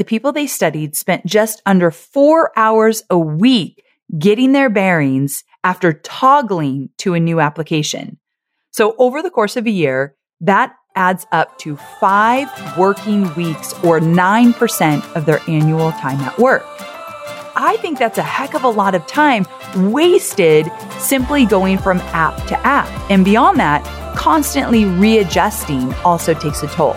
the people they studied spent just under four hours a week getting their bearings after toggling to a new application. So over the course of a year, that adds up to five working weeks or 9% of their annual time at work. I think that's a heck of a lot of time wasted simply going from app to app. And beyond that, constantly readjusting also takes a toll.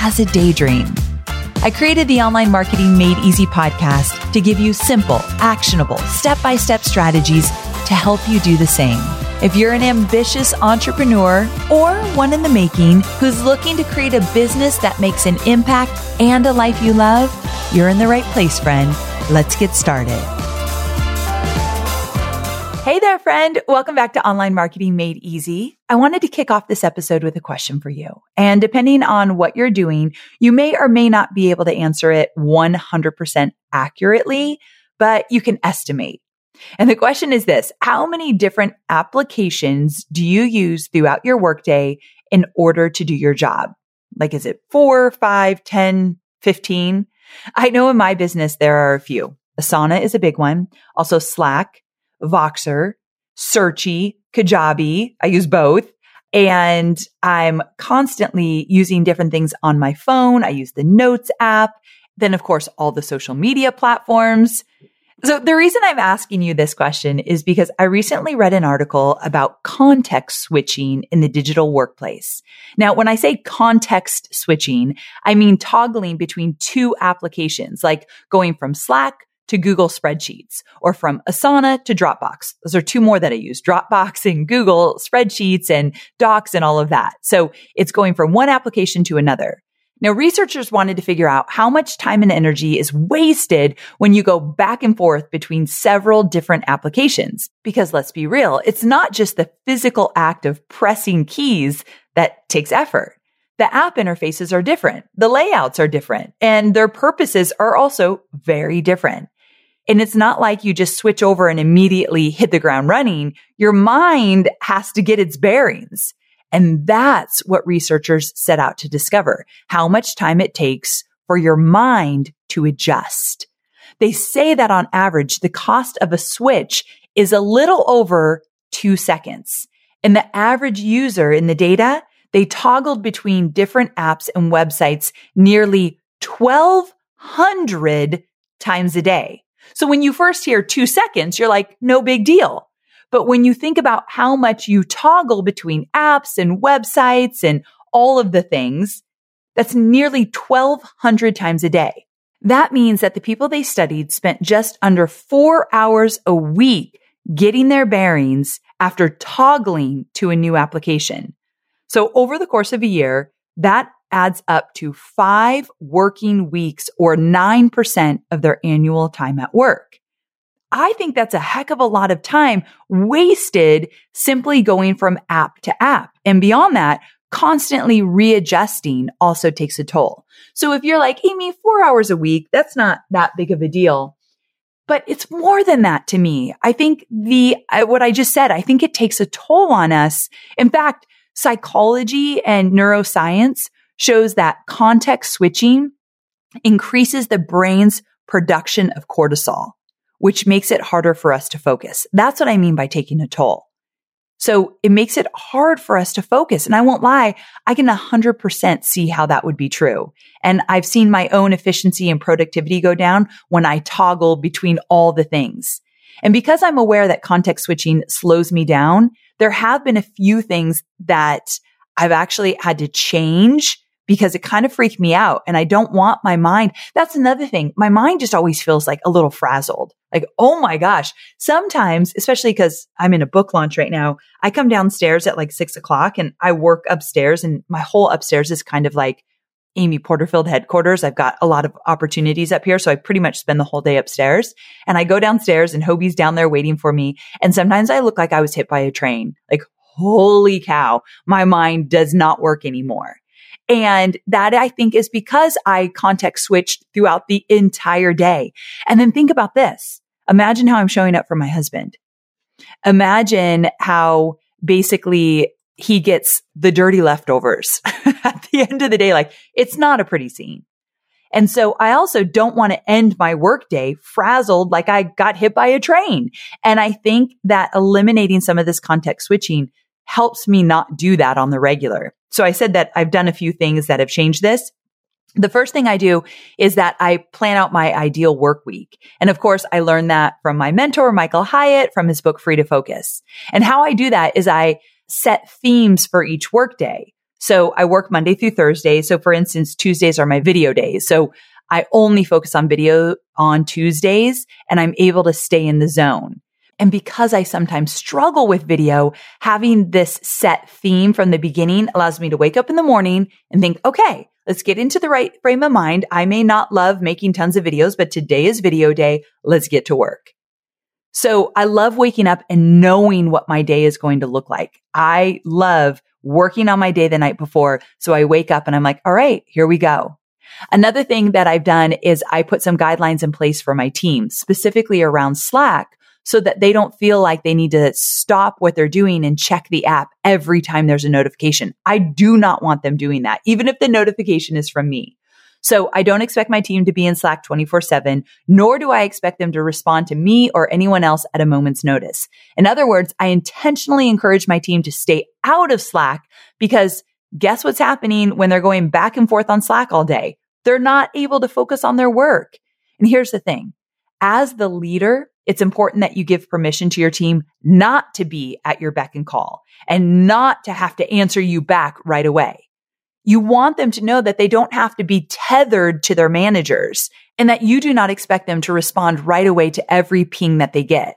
as a daydream. I created the Online Marketing Made Easy podcast to give you simple, actionable, step by step strategies to help you do the same. If you're an ambitious entrepreneur or one in the making who's looking to create a business that makes an impact and a life you love, you're in the right place, friend. Let's get started. Hey there, friend. Welcome back to Online Marketing Made Easy. I wanted to kick off this episode with a question for you. And depending on what you're doing, you may or may not be able to answer it 100% accurately, but you can estimate. And the question is this How many different applications do you use throughout your workday in order to do your job? Like, is it four, five, 10, 15? I know in my business, there are a few. Asana is a big one. Also Slack, Voxer, Searchie, Kajabi. I use both. And I'm constantly using different things on my phone. I use the Notes app. Then, of course, all the social media platforms. So the reason I'm asking you this question is because I recently read an article about context switching in the digital workplace. Now, when I say context switching, I mean toggling between two applications, like going from Slack to Google spreadsheets or from Asana to Dropbox. Those are two more that I use, Dropbox and Google spreadsheets and docs and all of that. So it's going from one application to another. Now, researchers wanted to figure out how much time and energy is wasted when you go back and forth between several different applications. Because let's be real, it's not just the physical act of pressing keys that takes effort. The app interfaces are different. The layouts are different and their purposes are also very different. And it's not like you just switch over and immediately hit the ground running. Your mind has to get its bearings. And that's what researchers set out to discover how much time it takes for your mind to adjust. They say that on average, the cost of a switch is a little over two seconds. And the average user in the data, they toggled between different apps and websites nearly 1200 times a day. So when you first hear two seconds, you're like, no big deal. But when you think about how much you toggle between apps and websites and all of the things, that's nearly 1200 times a day. That means that the people they studied spent just under four hours a week getting their bearings after toggling to a new application. So over the course of a year, that adds up to five working weeks or 9% of their annual time at work. I think that's a heck of a lot of time wasted simply going from app to app. And beyond that, constantly readjusting also takes a toll. So if you're like, Amy, four hours a week, that's not that big of a deal. But it's more than that to me. I think the, uh, what I just said, I think it takes a toll on us. In fact, psychology and neuroscience shows that context switching increases the brain's production of cortisol, which makes it harder for us to focus. That's what I mean by taking a toll. So it makes it hard for us to focus. And I won't lie, I can 100% see how that would be true. And I've seen my own efficiency and productivity go down when I toggle between all the things. And because I'm aware that context switching slows me down, there have been a few things that I've actually had to change because it kind of freaked me out and I don't want my mind. That's another thing. My mind just always feels like a little frazzled. Like, oh my gosh. Sometimes, especially because I'm in a book launch right now, I come downstairs at like six o'clock and I work upstairs and my whole upstairs is kind of like Amy Porterfield headquarters. I've got a lot of opportunities up here. So I pretty much spend the whole day upstairs and I go downstairs and Hobie's down there waiting for me. And sometimes I look like I was hit by a train. Like, holy cow, my mind does not work anymore. And that I think is because I context switched throughout the entire day. And then think about this. Imagine how I'm showing up for my husband. Imagine how basically he gets the dirty leftovers at the end of the day. Like it's not a pretty scene. And so I also don't want to end my workday frazzled like I got hit by a train. And I think that eliminating some of this context switching helps me not do that on the regular. So I said that I've done a few things that have changed this. The first thing I do is that I plan out my ideal work week. And of course, I learned that from my mentor, Michael Hyatt, from his book, Free to Focus. And how I do that is I set themes for each workday. So I work Monday through Thursday. So for instance, Tuesdays are my video days. So I only focus on video on Tuesdays and I'm able to stay in the zone. And because I sometimes struggle with video, having this set theme from the beginning allows me to wake up in the morning and think, okay, let's get into the right frame of mind. I may not love making tons of videos, but today is video day. Let's get to work. So I love waking up and knowing what my day is going to look like. I love working on my day the night before. So I wake up and I'm like, all right, here we go. Another thing that I've done is I put some guidelines in place for my team, specifically around Slack so that they don't feel like they need to stop what they're doing and check the app every time there's a notification. I do not want them doing that, even if the notification is from me. So I don't expect my team to be in Slack 24 seven, nor do I expect them to respond to me or anyone else at a moment's notice. In other words, I intentionally encourage my team to stay out of Slack because guess what's happening when they're going back and forth on Slack all day? They're not able to focus on their work. And here's the thing. As the leader, it's important that you give permission to your team not to be at your beck and call and not to have to answer you back right away. You want them to know that they don't have to be tethered to their managers and that you do not expect them to respond right away to every ping that they get.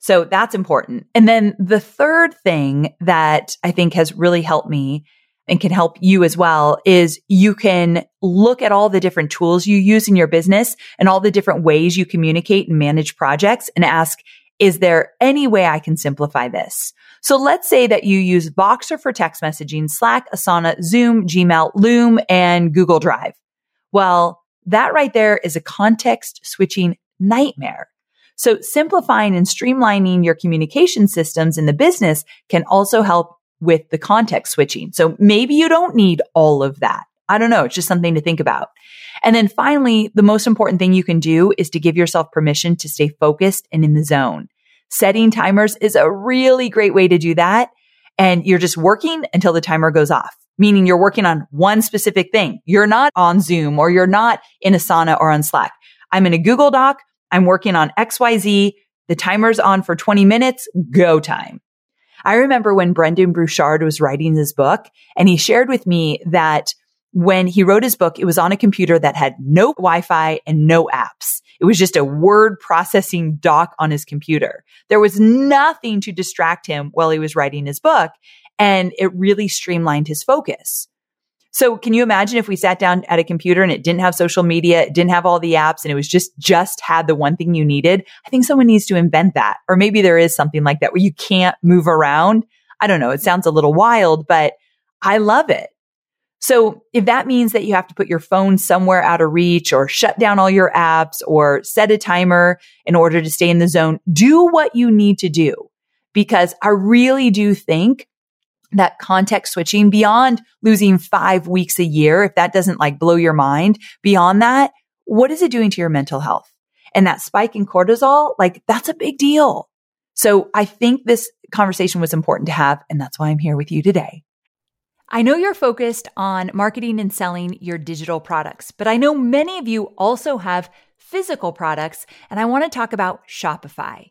So that's important. And then the third thing that I think has really helped me and can help you as well is you can look at all the different tools you use in your business and all the different ways you communicate and manage projects and ask, is there any way I can simplify this? So let's say that you use Voxer for text messaging, Slack, Asana, Zoom, Gmail, Loom, and Google Drive. Well, that right there is a context switching nightmare. So simplifying and streamlining your communication systems in the business can also help with the context switching. So maybe you don't need all of that. I don't know. It's just something to think about. And then finally, the most important thing you can do is to give yourself permission to stay focused and in the zone. Setting timers is a really great way to do that. And you're just working until the timer goes off, meaning you're working on one specific thing. You're not on Zoom or you're not in Asana or on Slack. I'm in a Google Doc. I'm working on XYZ. The timer's on for 20 minutes. Go time. I remember when Brendon Burchard was writing his book and he shared with me that when he wrote his book, it was on a computer that had no Wi-Fi and no apps. It was just a word processing doc on his computer. There was nothing to distract him while he was writing his book. And it really streamlined his focus. So can you imagine if we sat down at a computer and it didn't have social media, it didn't have all the apps and it was just, just had the one thing you needed? I think someone needs to invent that. Or maybe there is something like that where you can't move around. I don't know. It sounds a little wild, but I love it. So if that means that you have to put your phone somewhere out of reach or shut down all your apps or set a timer in order to stay in the zone, do what you need to do. Because I really do think that context switching beyond losing five weeks a year, if that doesn't like blow your mind, beyond that, what is it doing to your mental health? And that spike in cortisol, like that's a big deal. So I think this conversation was important to have. And that's why I'm here with you today. I know you're focused on marketing and selling your digital products, but I know many of you also have physical products, and I want to talk about Shopify.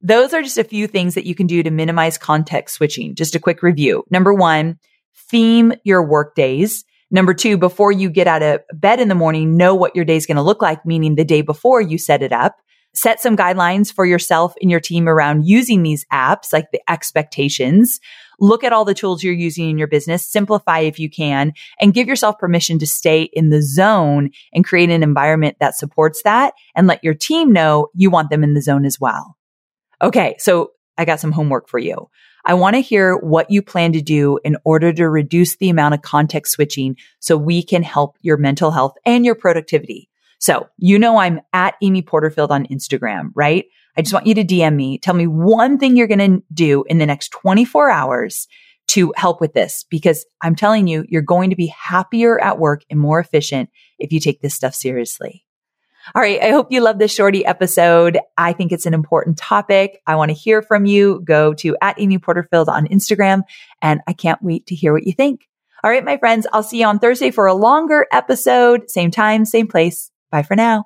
those are just a few things that you can do to minimize context switching. Just a quick review. Number one, theme your work days. Number two, before you get out of bed in the morning, know what your day is going to look like, meaning the day before you set it up. Set some guidelines for yourself and your team around using these apps, like the expectations. Look at all the tools you're using in your business, simplify if you can, and give yourself permission to stay in the zone and create an environment that supports that and let your team know you want them in the zone as well. Okay. So I got some homework for you. I want to hear what you plan to do in order to reduce the amount of context switching so we can help your mental health and your productivity. So you know, I'm at Amy Porterfield on Instagram, right? I just want you to DM me. Tell me one thing you're going to do in the next 24 hours to help with this because I'm telling you, you're going to be happier at work and more efficient if you take this stuff seriously. All right. I hope you love this shorty episode. I think it's an important topic. I want to hear from you. Go to at Amy Porterfield on Instagram and I can't wait to hear what you think. All right, my friends, I'll see you on Thursday for a longer episode. Same time, same place. Bye for now.